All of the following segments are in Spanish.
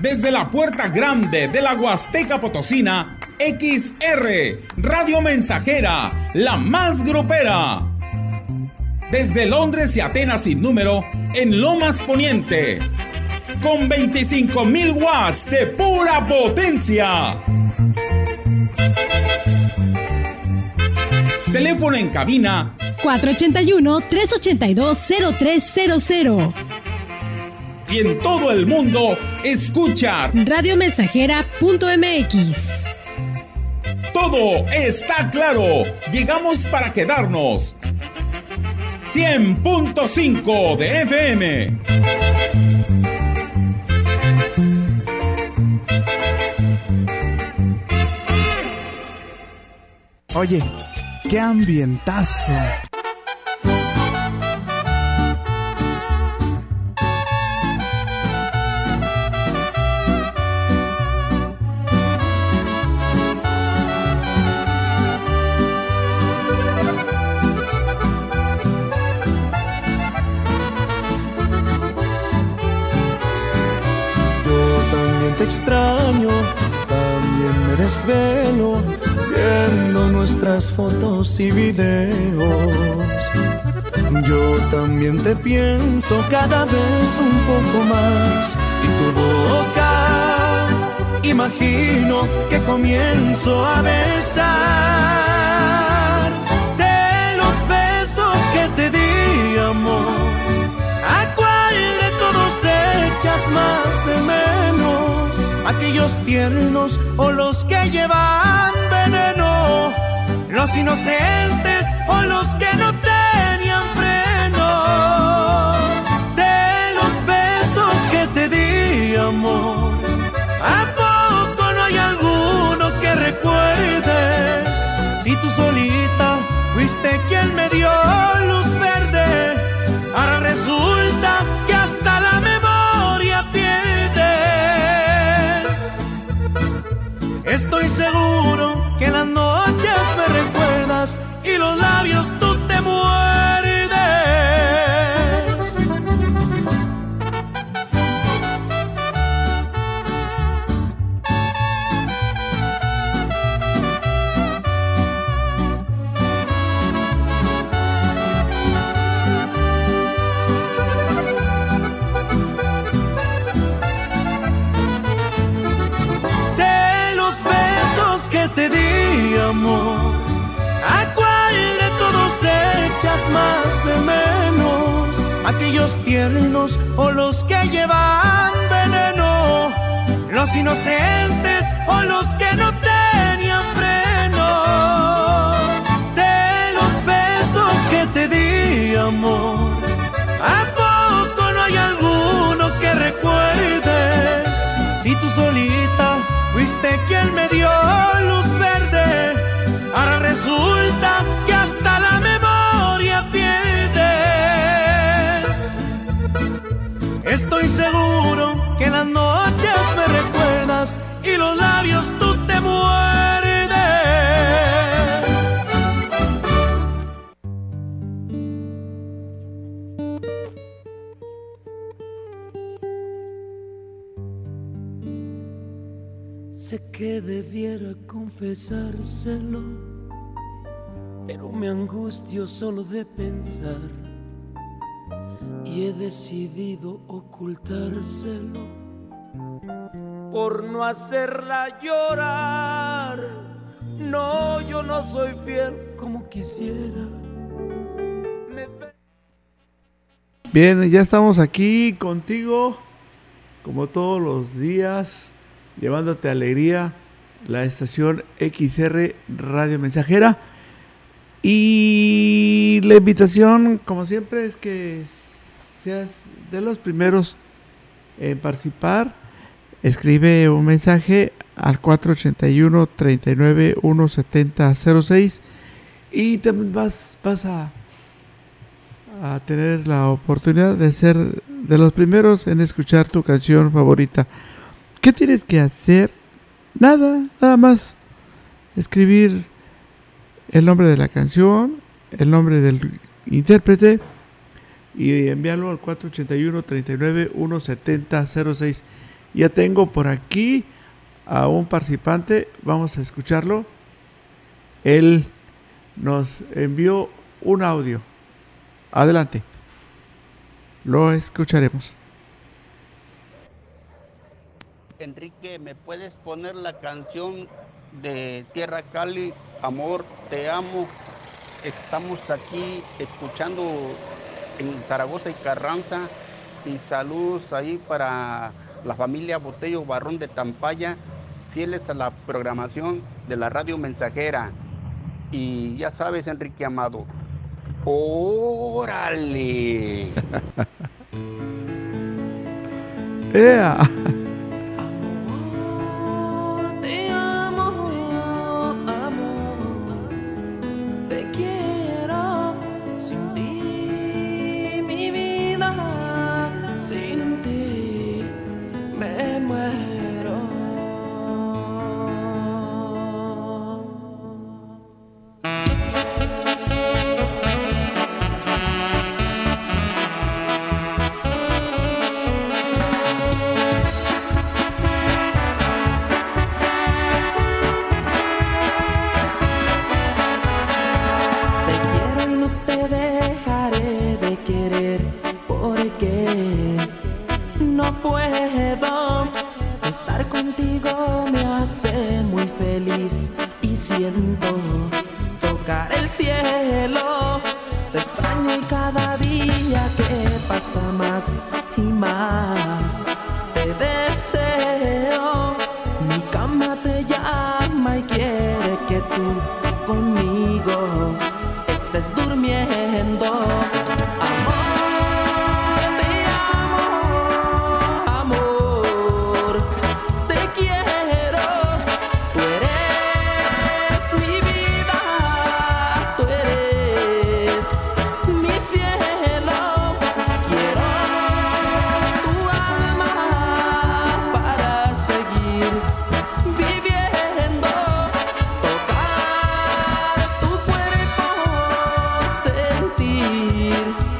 Desde la puerta grande de la Huasteca Potosina, XR, Radio Mensajera, la más grupera. Desde Londres y Atenas sin número, en Lomas Poniente. Con 25.000 watts de pura potencia. Teléfono en cabina 481-382-0300. Y en todo el mundo, escucha radiomensajera.mx. Todo está claro. Llegamos para quedarnos. 100.5 de FM. Oye, qué ambientazo. Te extraño, también me desvelo viendo nuestras fotos y videos. Yo también te pienso cada vez un poco más y tu boca imagino que comienzo a besar de los besos que te di amor. ¿A cuál de todos echas más de menos? Aquellos tiernos o los que llevan veneno, los inocentes o los que no tenían Tiernos o los que llevan veneno, los inocentes o los que Sé que debiera confesárselo, pero me angustio solo de pensar y he decidido ocultárselo por no hacerla llorar. No, yo no soy fiel como quisiera. Bien, ya estamos aquí contigo, como todos los días, llevándote alegría, la estación XR Radio Mensajera. Y la invitación, como siempre, es que seas de los primeros en participar. Escribe un mensaje al 481 39 170 06 y también vas, a tener la oportunidad de ser de los primeros en escuchar tu canción favorita. ¿Qué tienes que hacer? Nada, nada más escribir el nombre de la canción, el nombre del intérprete y enviarlo al 481 39 170 06 Ya tengo por aquí a un participante, vamos a escucharlo. Él nos envió un audio. Adelante. Lo escucharemos. Enrique, ¿me puedes poner la canción de Tierra Cali, Amor, Te Amo? Estamos aquí escuchando en Zaragoza y Carranza y saludos ahí para la familia Botello Barrón de Tampaya, fieles a la programación de la radio mensajera. Y ya sabes, Enrique Amado, órale. ¡Ea! El cielo. Te extraño y cada día que pasa más y más sentir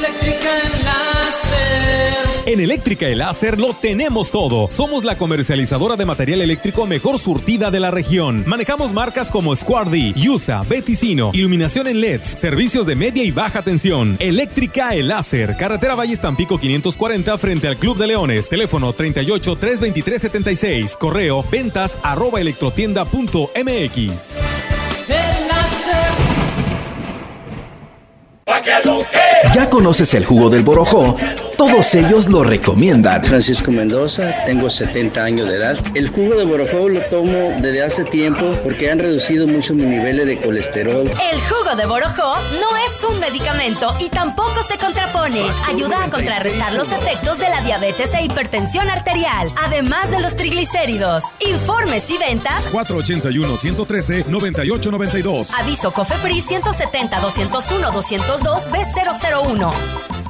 Eléctrica Láser. En Eléctrica El Láser lo tenemos todo. Somos la comercializadora de material eléctrico mejor surtida de la región. Manejamos marcas como Squardi, Yusa, Beticino, iluminación en LEDs, servicios de media y baja tensión. Eléctrica El Láser, carretera Valles Tampico 540 frente al Club de Leones. Teléfono 38 323 76. Correo ventas arroba electrotienda.mx. ¿Ya conoces el jugo del Borojó? Todos ellos lo recomiendan. Francisco Mendoza, tengo 70 años de edad. El jugo de borojó lo tomo desde hace tiempo porque han reducido mucho mi niveles de colesterol. El jugo de borojó no es un medicamento y tampoco se contrapone. Ayuda a contrarrestar los efectos de la diabetes e hipertensión arterial, además de los triglicéridos. Informes y ventas 481-113-9892. Aviso COFEPRI 170-201-202 B001.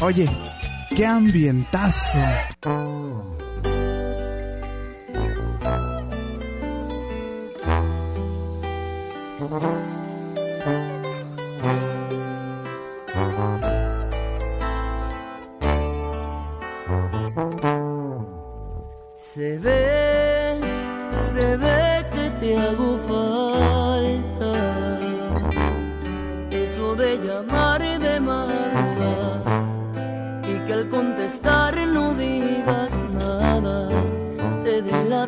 Oye, qué ambientazo. Se ve, se ve que te hago falta.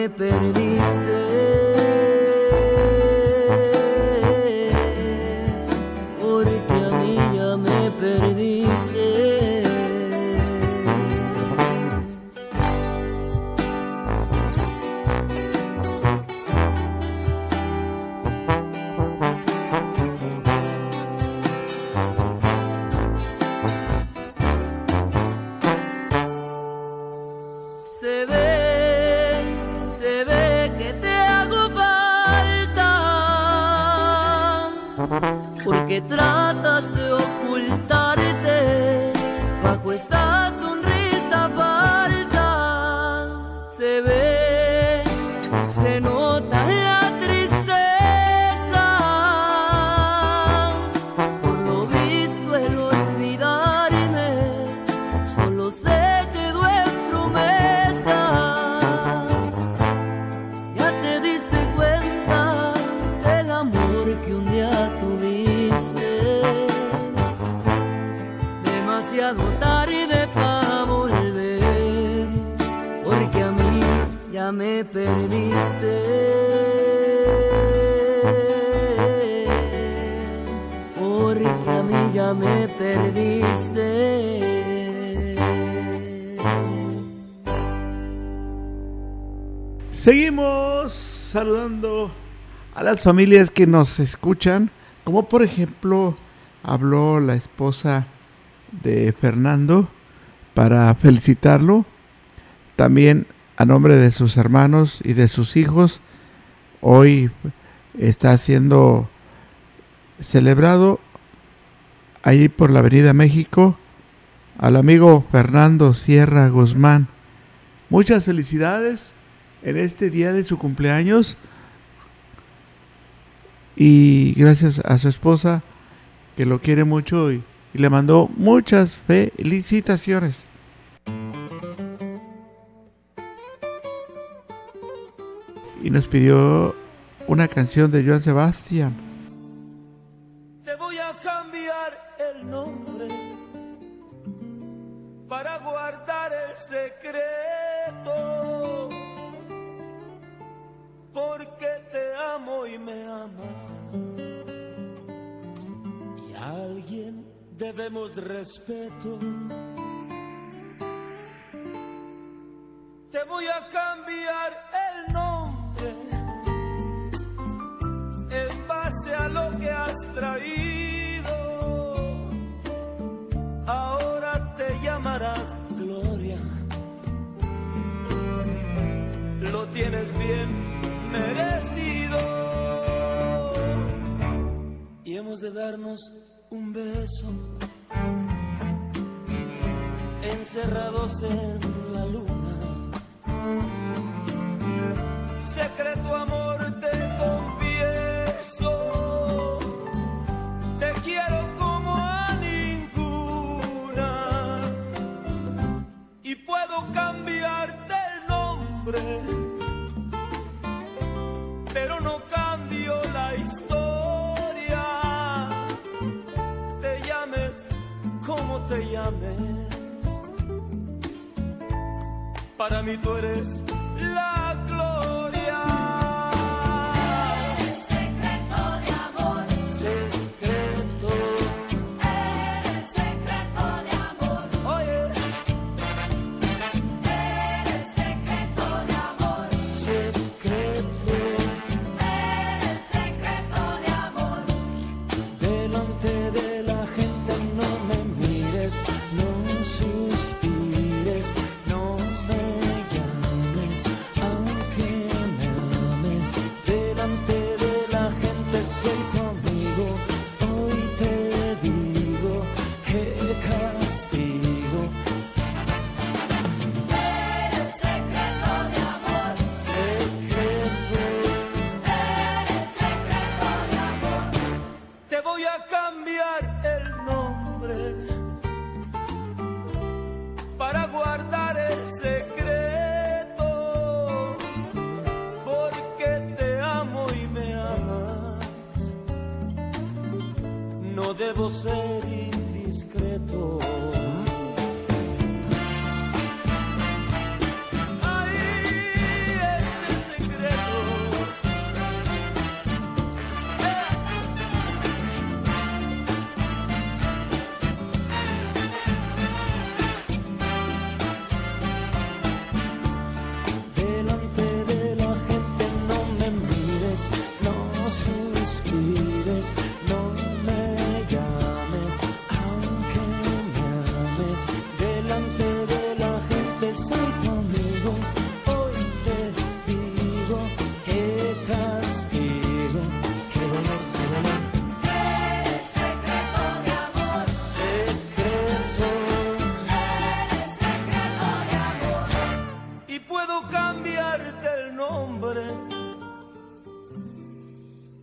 me perdiste. Saludando a las familias que nos escuchan, como por ejemplo habló la esposa de Fernando para felicitarlo, también a nombre de sus hermanos y de sus hijos, hoy está siendo celebrado ahí por la Avenida México al amigo Fernando Sierra Guzmán. Muchas felicidades en este día de su cumpleaños. Y gracias a su esposa que lo quiere mucho y, y le mandó muchas felicitaciones. Y nos pidió una canción de Joan Sebastián. say cambiarte el nombre,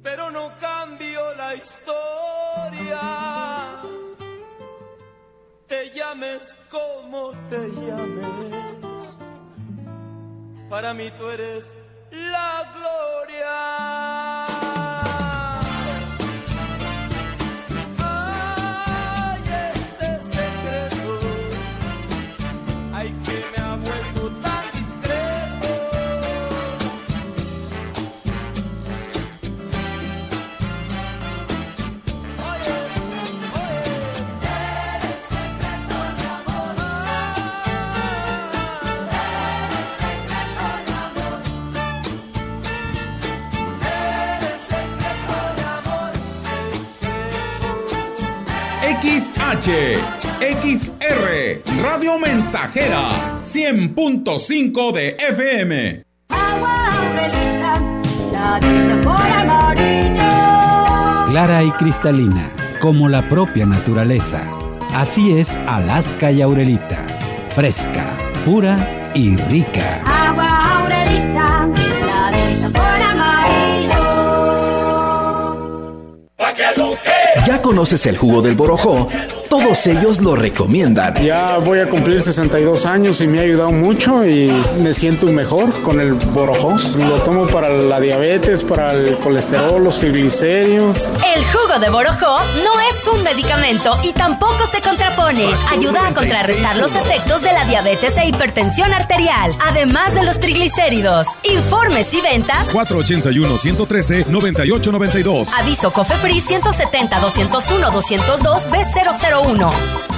pero no cambio la historia. Te llames como te llames, para mí tú eres la gloria. HXR Radio Mensajera 100.5 de FM. Clara y cristalina, como la propia naturaleza. Así es Alaska y Aurelita. Fresca, pura y rica. ¿Ya conoces el jugo del Borojó? Todos ellos lo recomiendan. Ya voy a cumplir 62 años y me ha ayudado mucho y me siento mejor con el Borojó. Lo tomo para la diabetes, para el colesterol, los triglicéridos. El jugo de Borojó no es un medicamento y tampoco se contrapone. Ayuda a contrarrestar los efectos de la diabetes e hipertensión arterial, además de los triglicéridos. Informes y ventas 481-113-9892. Aviso COFEPRI 170-201-202 B001.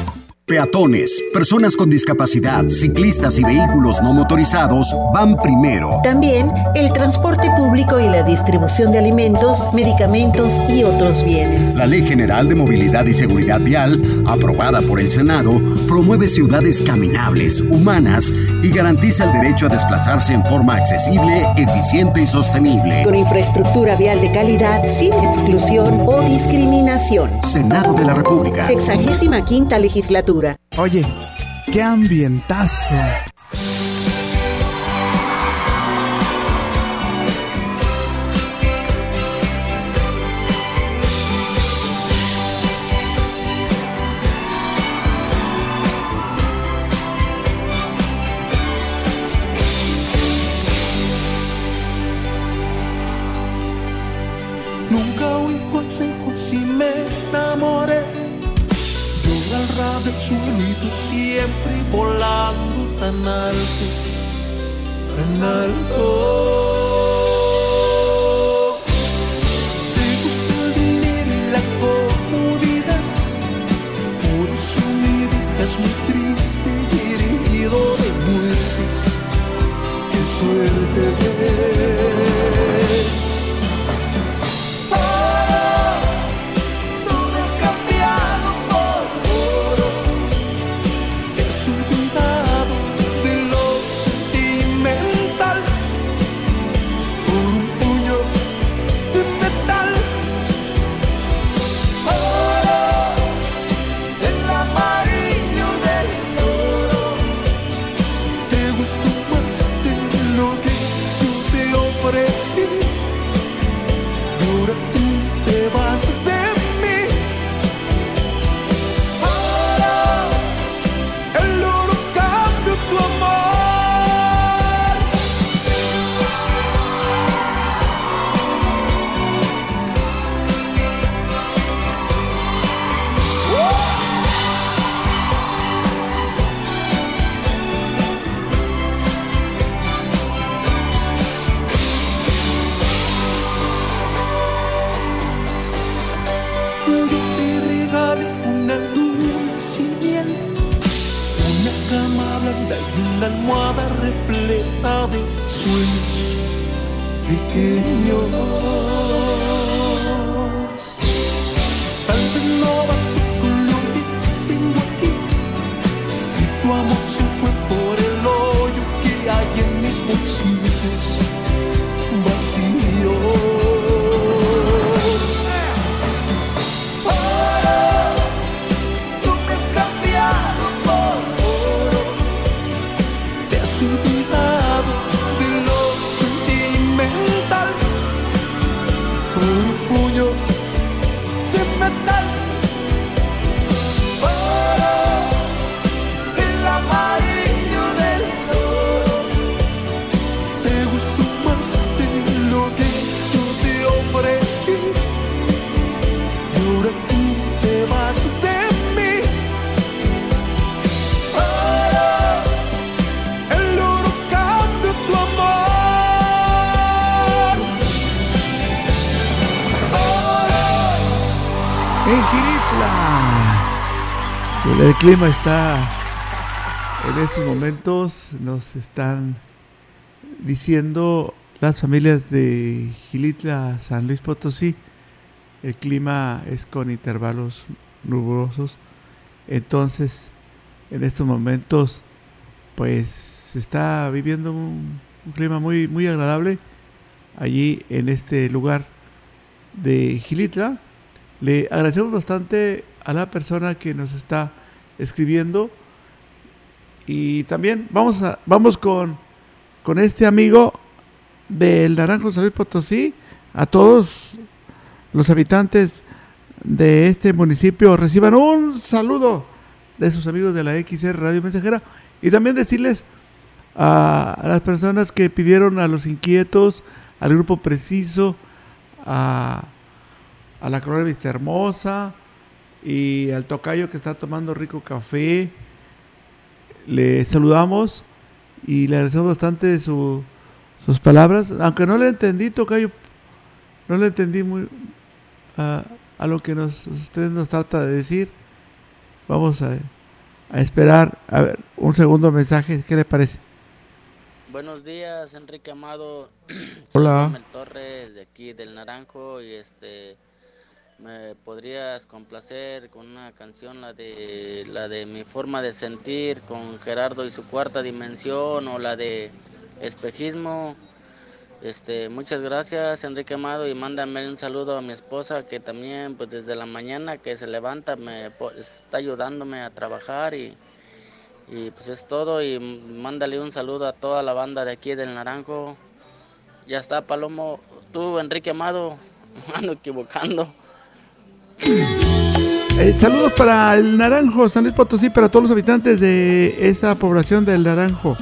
Peatones, personas con discapacidad, ciclistas y vehículos no motorizados van primero. También el transporte público y la distribución de alimentos, medicamentos y otros bienes. La Ley General de Movilidad y Seguridad Vial, aprobada por el Senado, promueve ciudades caminables, humanas y garantiza el derecho a desplazarse en forma accesible, eficiente y sostenible. Con infraestructura vial de calidad, sin exclusión o discriminación. Senado de la República. Sexagésima quinta legislatura. Oye, qué ambientazo. Tan alto, tan alto. Te gusta el la comodidad. Por eso me dejas muy triste y herido de muerte. Qué suerte. Tú En Giritla. El clima está en estos momentos nos están diciendo las familias de Gilitla, San Luis Potosí, el clima es con intervalos nubosos. Entonces, en estos momentos, pues se está viviendo un, un clima muy, muy agradable allí en este lugar de Gilitla. Le agradecemos bastante a la persona que nos está escribiendo. Y también vamos, a, vamos con, con este amigo del Naranjo San Luis Potosí, a todos los habitantes de este municipio reciban un saludo de sus amigos de la XR Radio Mensajera y también decirles a, a las personas que pidieron a los inquietos, al grupo preciso, a, a la colonia Vista Hermosa y al tocayo que está tomando rico café. Le saludamos y le agradecemos bastante su, sus palabras, aunque no le entendí, tocayo, no le entendí muy a, a lo que nos, usted nos trata de decir. Vamos a, a esperar a ver un segundo mensaje, ¿qué le parece? Buenos días, Enrique Amado. Hola. Soy Torres de aquí del Naranjo y este me podrías complacer con una canción la de la de mi forma de sentir con Gerardo y su cuarta dimensión o la de espejismo. Este, muchas gracias Enrique Amado y mándame un saludo a mi esposa que también pues desde la mañana que se levanta me está ayudándome a trabajar y y pues es todo y mándale un saludo a toda la banda de aquí del Naranjo. Ya está, Palomo. Tú, Enrique Amado, ando equivocando. Eh, saludos para el Naranjo, San Luis Potosí, para todos los habitantes de esta población del Naranjo.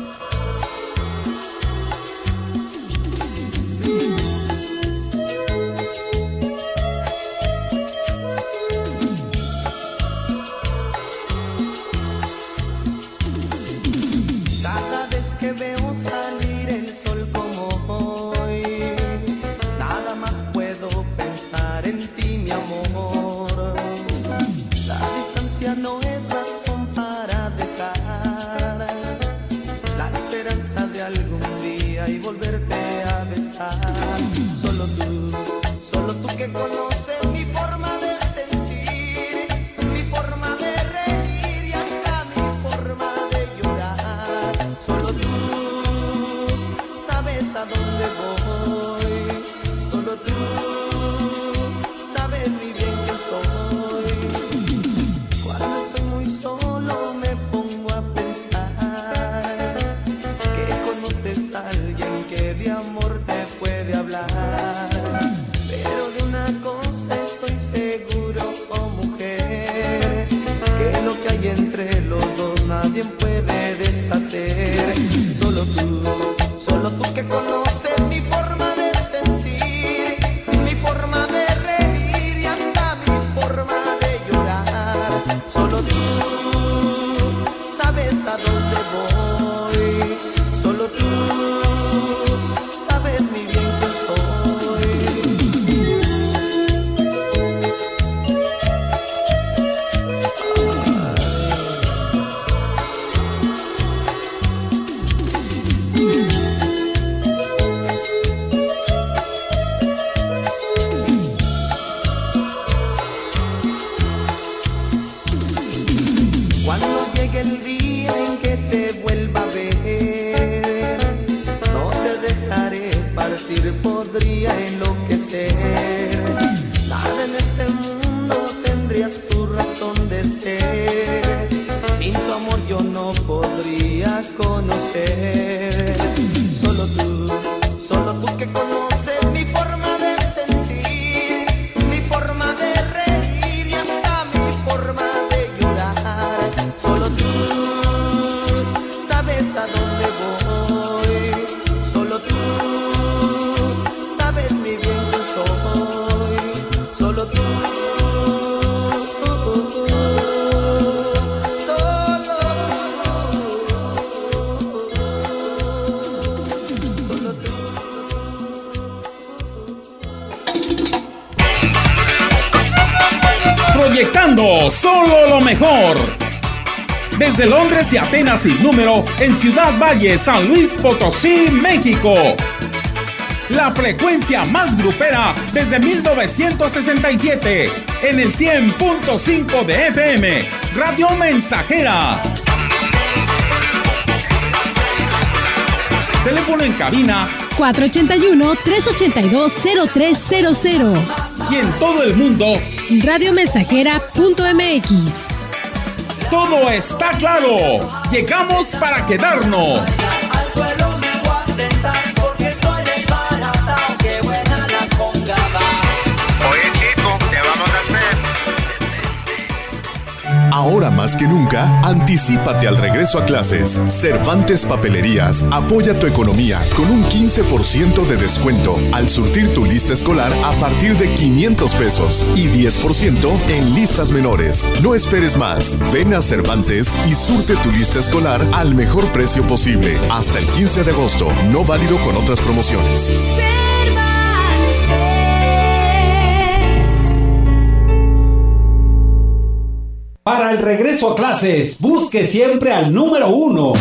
Sin número en Ciudad Valle, San Luis Potosí, México. La frecuencia más grupera desde 1967 en el 100.5 de FM, Radio Mensajera. Teléfono en cabina 481-382-0300. y en todo el mundo. Radiomensajera.mx. Todo está claro. Llegamos para quedarnos. Ahora más que nunca, anticípate al regreso a clases. Cervantes Papelerías apoya tu economía con un 15% de descuento al surtir tu lista escolar a partir de 500 pesos y 10% en listas menores. No esperes más. Ven a Cervantes y surte tu lista escolar al mejor precio posible. Hasta el 15 de agosto, no válido con otras promociones. Para el regreso a clases, busque siempre al número uno.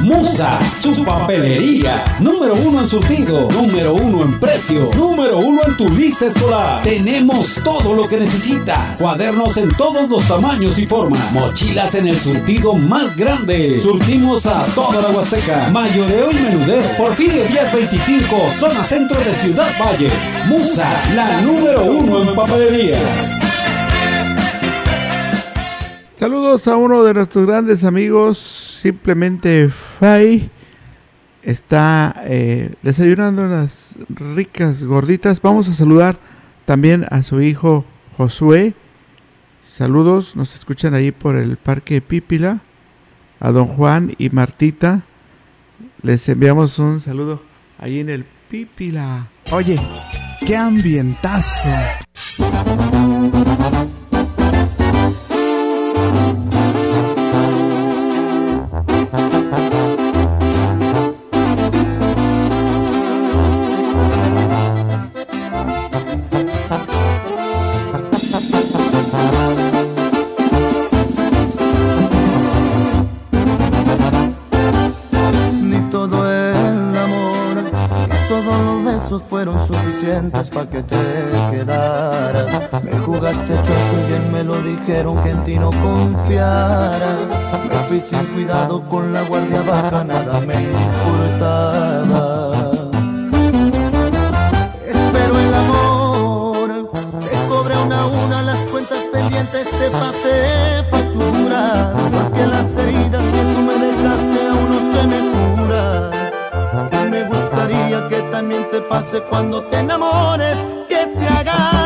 Musa, su papelería. Número uno en surtido. Número uno en precio. Número uno en tu lista escolar. Tenemos todo lo que necesitas. Cuadernos en todos los tamaños y formas. Mochilas en el surtido más grande. Surtimos a toda la Huasteca. Mayoreo y menudeo. Porfirio Díaz 25, zona centro de Ciudad Valle. Musa, la número uno en papelería. Saludos a uno de nuestros grandes amigos, simplemente Fay. Está eh, desayunando unas ricas gorditas. Vamos a saludar también a su hijo Josué. Saludos, nos escuchan ahí por el Parque Pípila. A don Juan y Martita. Les enviamos un saludo ahí en el Pípila. Oye, qué ambientazo. Fueron suficientes para que te quedaras. Me jugaste dijeron que en ti no confiara. Me fui sin cuidado con la guardia baja, nada me importaba. Espero el amor, te cobré una a una las cuentas pendientes, te pasé factura. Porque las heridas que tú me dejaste aún no se me curan. Me gustaría que también te pase cuando te enamores, que te hagan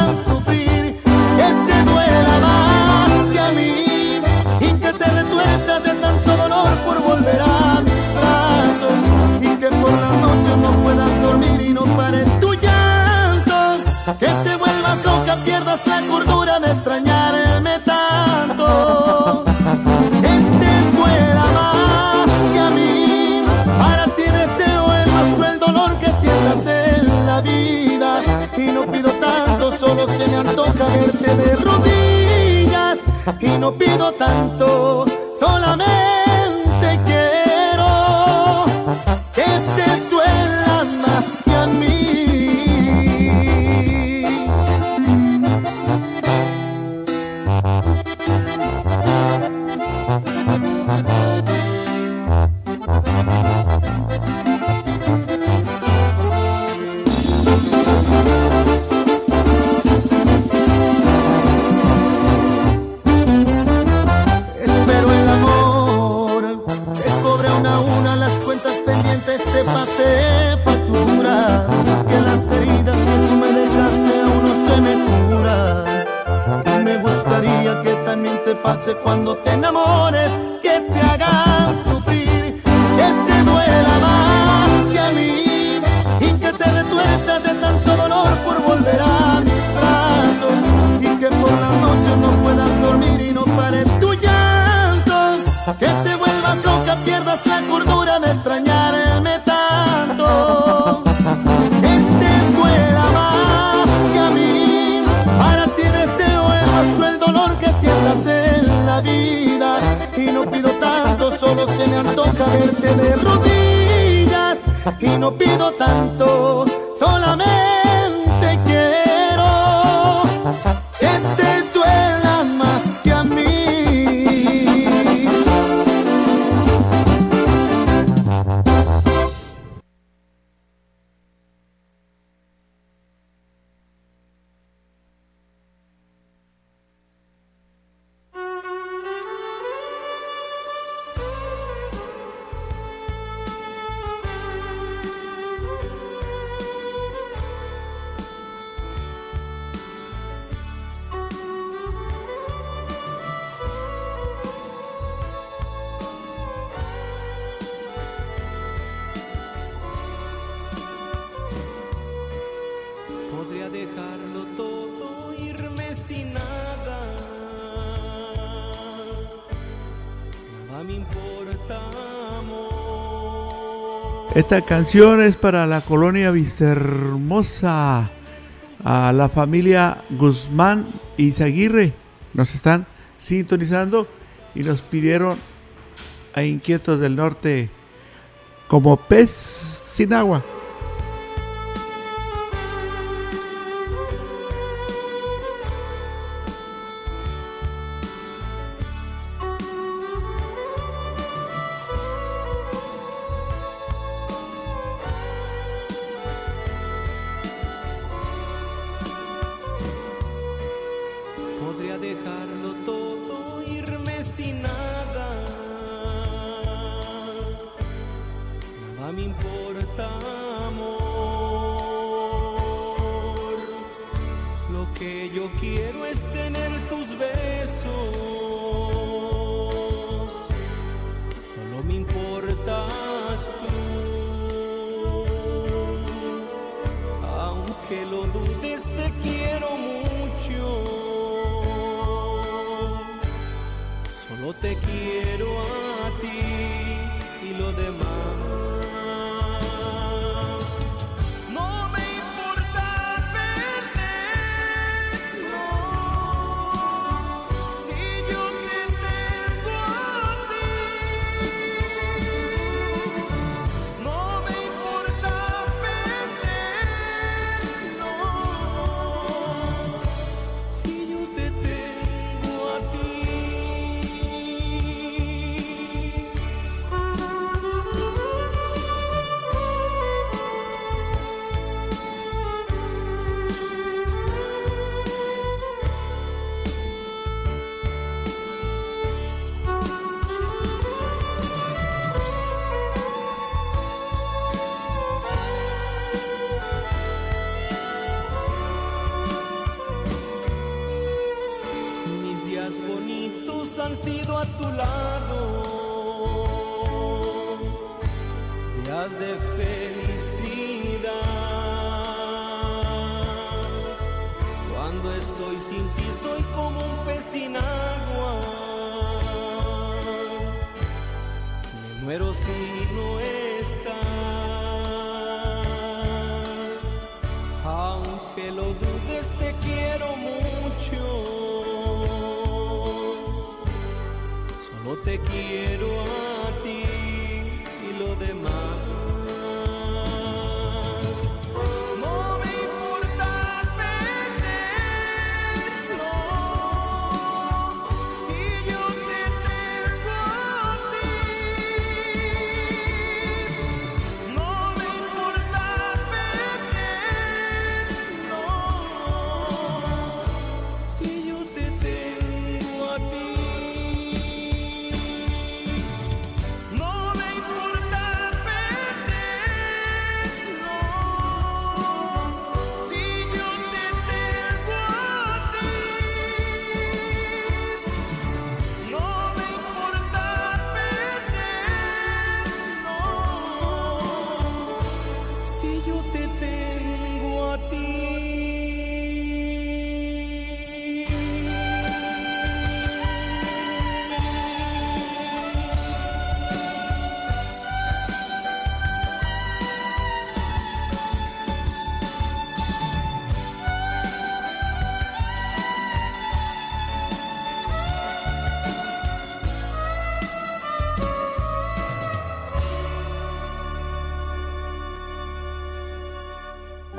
la cordura de extrañarme tanto. Que te duela más que a mí, para ti deseo el más cruel dolor que sientas en la vida. Y no pido tanto, solo se me antoja verte de rodillas. Y no pido tanto, solamente Esta canción es para la colonia Vistahermosa, a la familia Guzmán y Zaguirre. Nos están sintonizando y nos pidieron a Inquietos del Norte como pez sin agua.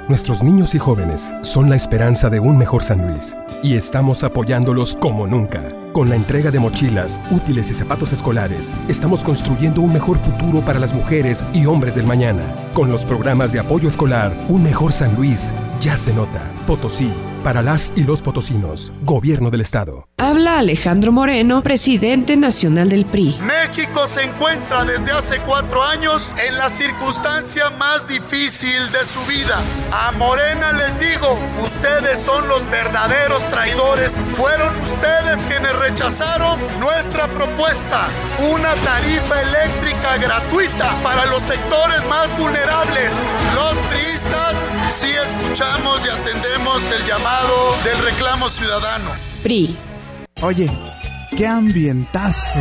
Nuestros niños y jóvenes son la esperanza de un mejor San Luis y estamos apoyándolos como nunca. Con la entrega de mochilas, útiles y zapatos escolares, estamos construyendo un mejor futuro para las mujeres y hombres del mañana. Con los programas de apoyo escolar, un mejor San Luis ya se nota. Potosí, para las y los potosinos, Gobierno del Estado. Habla Alejandro Moreno, presidente nacional del PRI. México se encuentra desde hace cuatro años en la circunstancia más difícil de su vida. A Morena les digo, ustedes son los verdaderos traidores. Fueron ustedes quienes rechazaron nuestra propuesta. Una tarifa eléctrica gratuita para los sectores más vulnerables. Los priistas sí escuchamos y atendemos el llamado del reclamo ciudadano. PRI. Oye, qué ambientazo.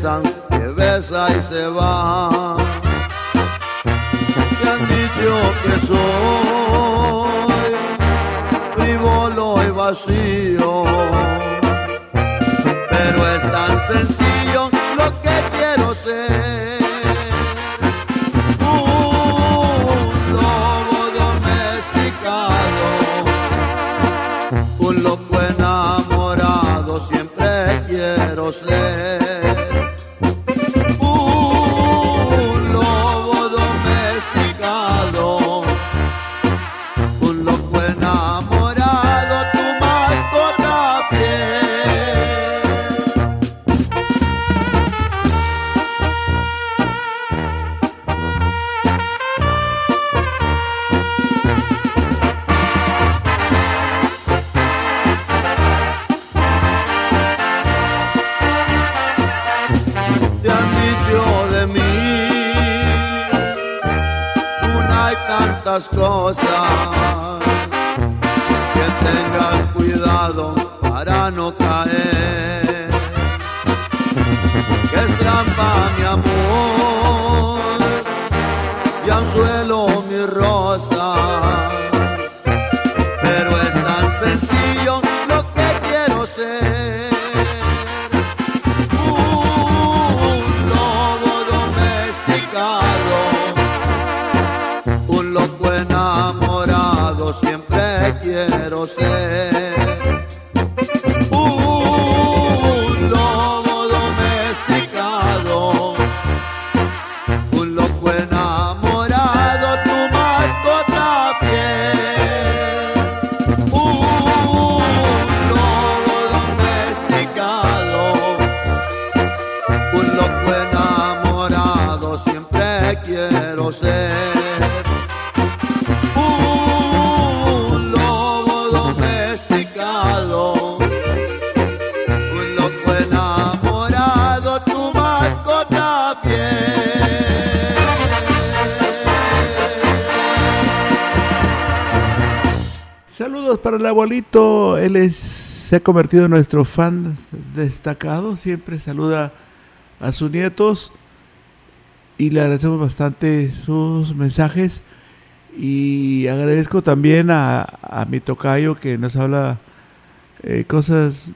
Que besa y se va. Te han dicho que soy frívolo y vacío, pero es tan sencillo lo que quiero ser. Siempre quiero ser. Un lobo domesticado. Un loco enamorado, tu mascota Saludos para el abuelito. Él se ha convertido en nuestro fan destacado. Siempre saluda a sus nietos. Y le agradecemos bastante sus mensajes. Y agradezco también a, a mi tocayo que nos habla eh, cosas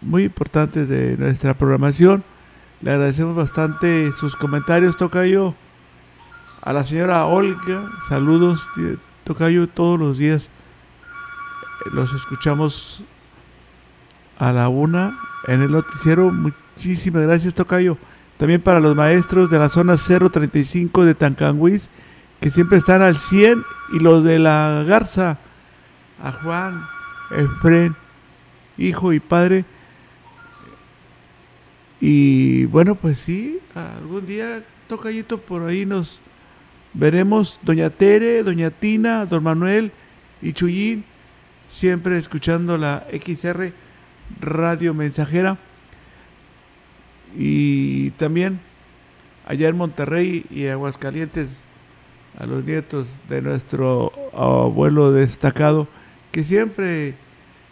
muy importantes de nuestra programación. Le agradecemos bastante sus comentarios, tocayo. A la señora Olga, saludos, eh, tocayo, todos los días los escuchamos a la una en el noticiero. Muchísimas gracias, Tocayo. También para los maestros de la zona 035 de Tancanguis, que siempre están al 100, y los de la Garza, a Juan, Efren, hijo y padre. Y bueno, pues sí, algún día, Tocayito, por ahí nos veremos. Doña Tere, Doña Tina, Don Manuel y Chuyín siempre escuchando la XR Radio Mensajera. Y también allá en Monterrey y Aguascalientes a los nietos de nuestro abuelo destacado que siempre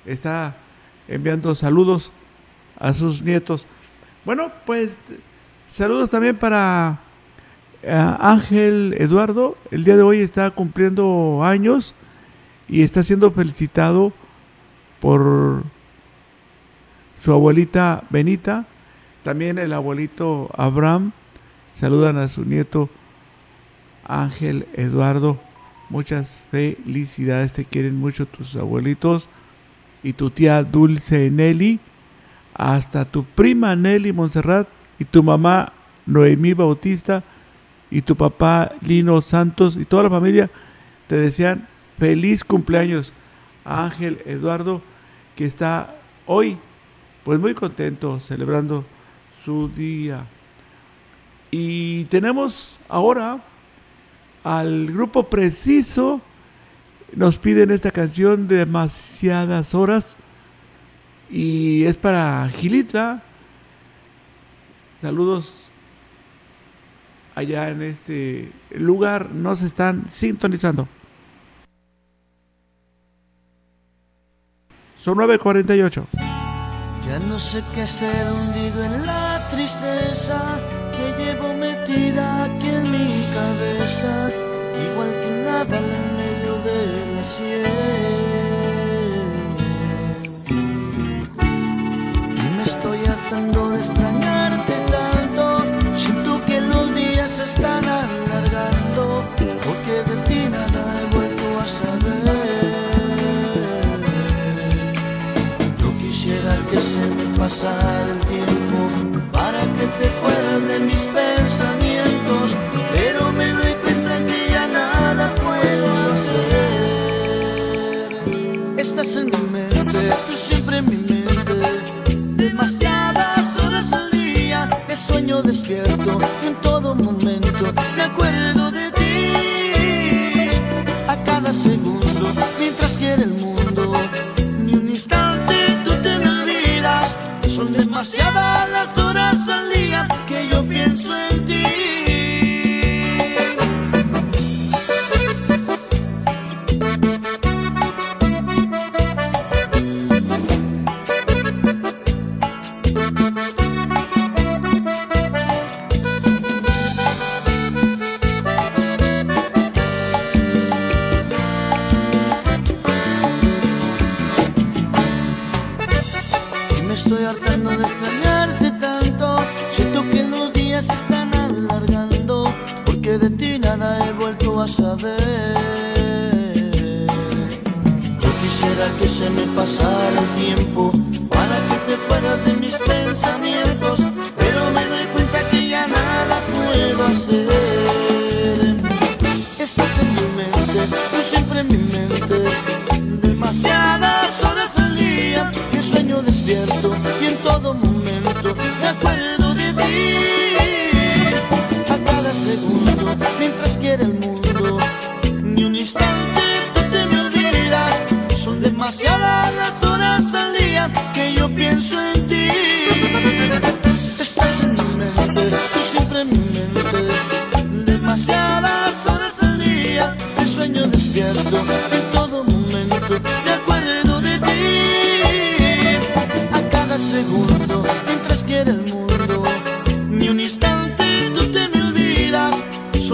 está enviando saludos a sus nietos. Bueno, pues saludos también para eh, Ángel Eduardo. El día de hoy está cumpliendo años y está siendo felicitado por su abuelita Benita, También el abuelito Abraham. Saludan a su nieto Ángel Eduardo. Muchas felicidades. Te quieren mucho tus abuelitos. Y tu tía Dulce Nelly. Hasta tu prima Nelly Montserrat. Y tu mamá Noemí Bautista. Y tu papá Lino Santos. Y toda la familia te desean feliz cumpleaños. Ángel Eduardo. Que está hoy pues muy contento celebrando su día. Y tenemos ahora al grupo preciso. Nos piden esta canción de demasiadas horas. Y es para Gilitra. Saludos allá en este lugar. Nos están sintonizando. Son 9.48. Ya no sé qué hacer hundido en la tristeza que llevo metida aquí en mi cabeza, igual que nada en medio de la sien. Y me estoy hartando de extrañarte tanto, siento que los días se están alargando, porque de ti nada he vuelto a saber. Yo quisiera que se me pasara el tiempo te fueras de mis pensamientos, pero me doy cuenta que ya nada puedo hacer. Estás en mi mente, tú siempre en mi mente, demasiadas horas al día, de sueño despierto en todo momento me acuerdo de ti. A cada segundo, mientras quiere el mundo, ni un instante tú te me olvidas. Son demasiadas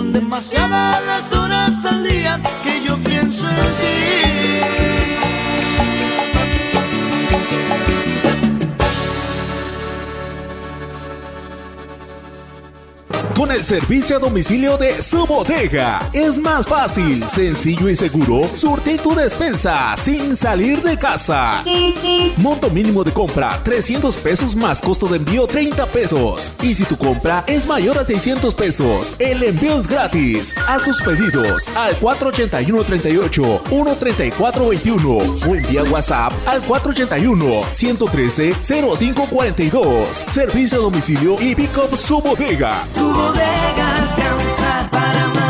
Son demasiadas las horas al día que yo pienso en ti. Con el servicio a domicilio de su bodega es más fácil, sencillo y seguro surtir tu despensa sin salir de casa. Monto mínimo de compra 300 pesos más costo de envío 30 pesos. Y si tu compra es mayor a 600 pesos, el envío es gratis. Haz tus pedidos al 481 38 134 21 o envía WhatsApp al 481 113 0542. Servicio a domicilio y pick up su bodega. Bodega para más.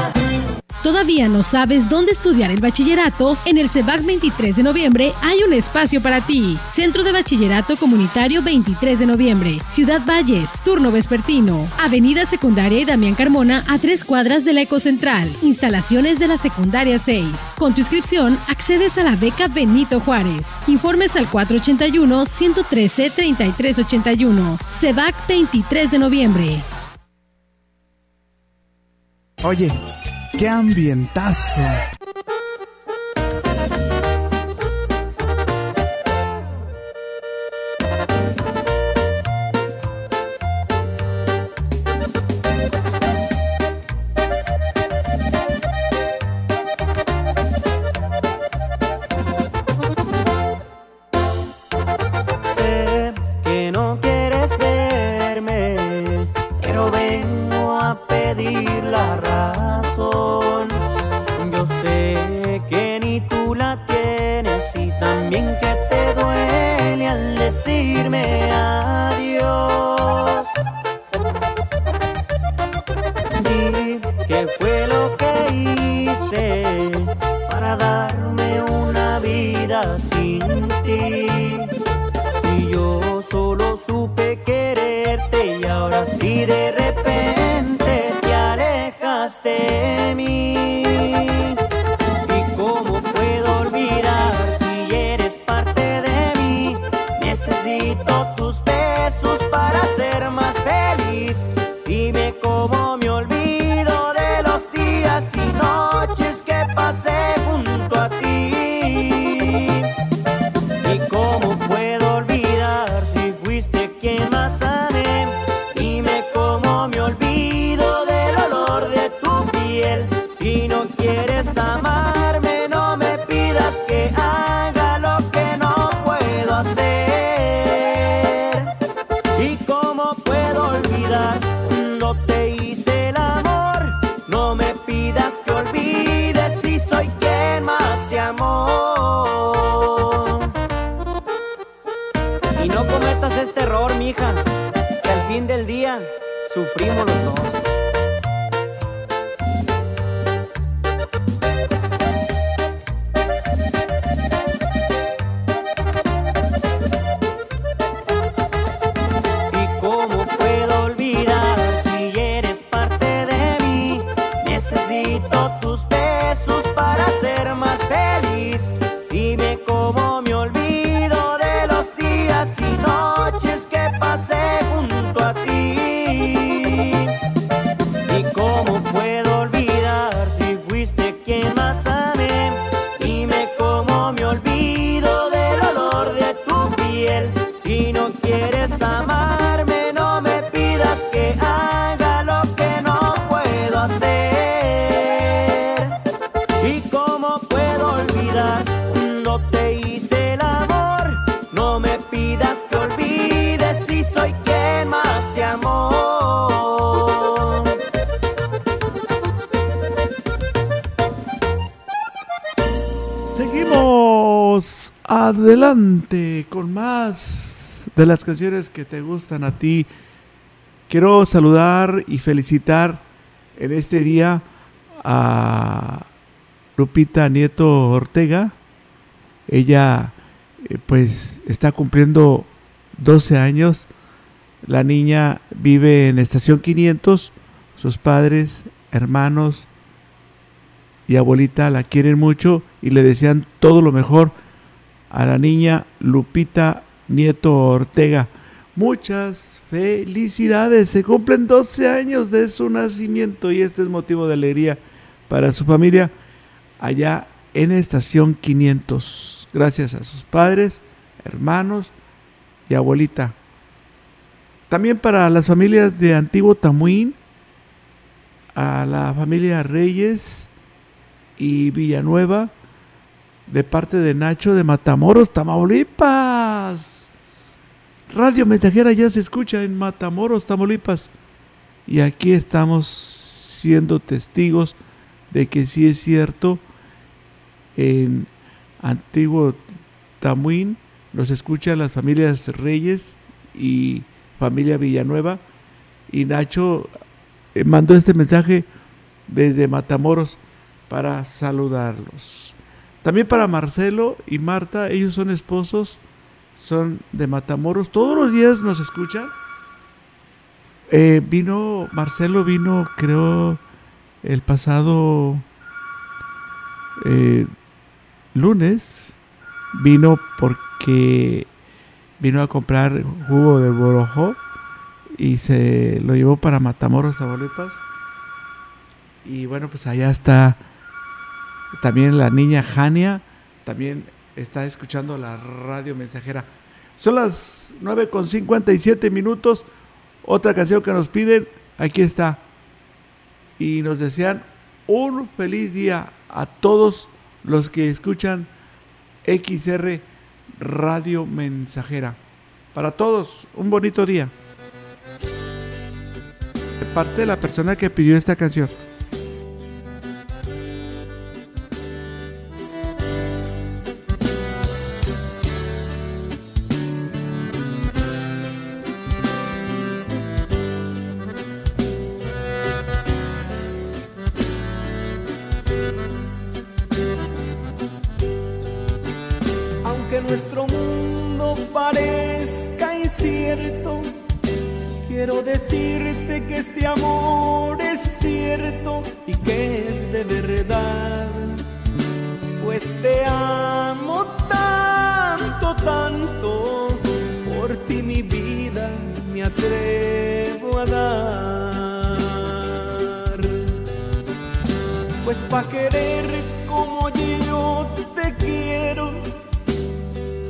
¿Todavía no sabes dónde estudiar el bachillerato? En el CEBAC 23 de noviembre hay un espacio para ti. Centro de Bachillerato Comunitario 23 de noviembre, Ciudad Valles, turno vespertino, Avenida Secundaria y Damián Carmona a tres cuadras de la Ecocentral. Instalaciones de la Secundaria 6. Con tu inscripción accedes a la beca Benito Juárez. Informes al 481-113-3381. CEBAC 23 de noviembre. Oye, qué ambientazo. Dicen que te duele al decirme adiós. Di que fue lo que hice para darme una vida sin ti. Si yo solo supe quererte y ahora sí de repente adelante con más de las canciones que te gustan a ti. Quiero saludar y felicitar en este día a Lupita Nieto Ortega. Ella eh, pues está cumpliendo 12 años. La niña vive en Estación 500. Sus padres, hermanos y abuelita la quieren mucho y le desean todo lo mejor a la niña Lupita Nieto Ortega. Muchas felicidades. Se cumplen 12 años de su nacimiento y este es motivo de alegría para su familia allá en Estación 500. Gracias a sus padres, hermanos y abuelita. También para las familias de Antiguo Tamuín, a la familia Reyes y Villanueva, de parte de Nacho de Matamoros, Tamaulipas. Radio Mensajera ya se escucha en Matamoros, Tamaulipas. Y aquí estamos siendo testigos de que sí es cierto, en Antiguo Tamuín nos escuchan las familias Reyes y familia Villanueva. Y Nacho eh, mandó este mensaje desde Matamoros para saludarlos. También para Marcelo y Marta, ellos son esposos, son de Matamoros, todos los días nos escuchan. Eh, vino, Marcelo vino, creo, el pasado eh, lunes, vino porque vino a comprar jugo de borojó y se lo llevó para Matamoros, Tamaulipas. Y bueno, pues allá está también la niña Jania, también está escuchando la radio mensajera. Son las 9 con 57 minutos. Otra canción que nos piden, aquí está. Y nos desean un feliz día a todos los que escuchan XR Radio Mensajera. Para todos, un bonito día. De parte de la persona que pidió esta canción. Ti mi vida me atrevo a dar. Pues pa' querer como yo te quiero,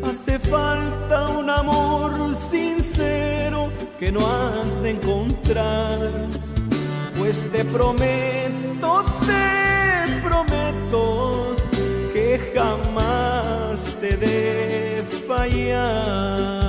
hace falta un amor sincero que no has de encontrar. Pues te prometo, te prometo que jamás te de fallar.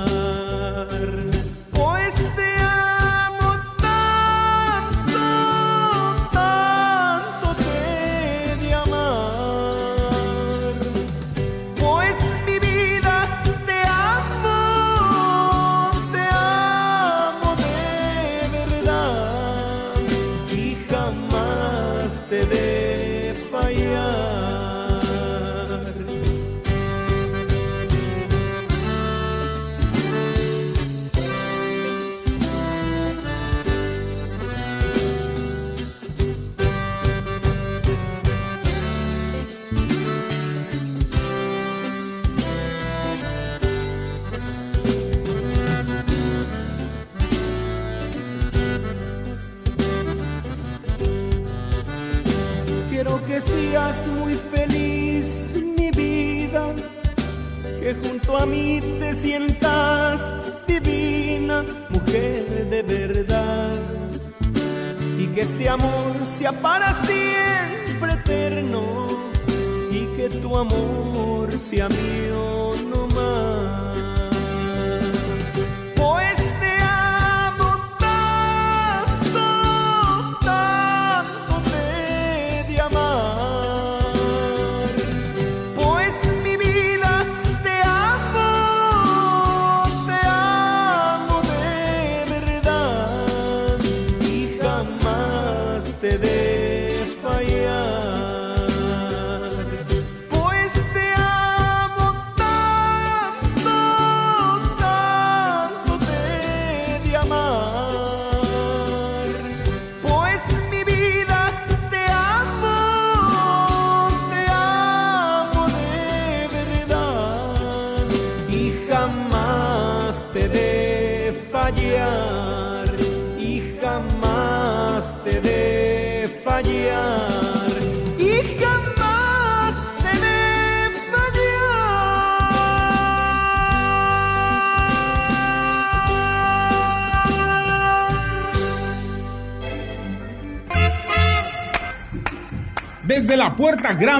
A mí te sientas divina, mujer de verdad, y que este amor sea para siempre eterno, y que tu amor sea mío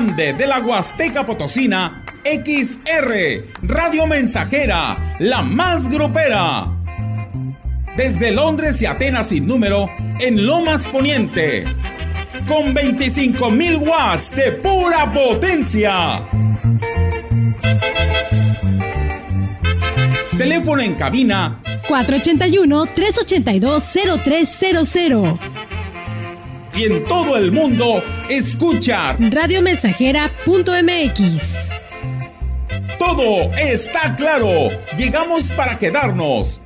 grande de la Huasteca Potosina, XR, Radio Mensajera, la más grupera. Desde Londres y Atenas sin número, en Lomas Poniente. Con 25.000 watts de pura potencia. Teléfono en cabina 481-382-0300. y en todo el mundo, escucha. Radiomensajera.mx. Todo está claro. Llegamos para quedarnos.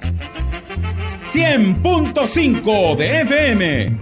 100.5 de FM.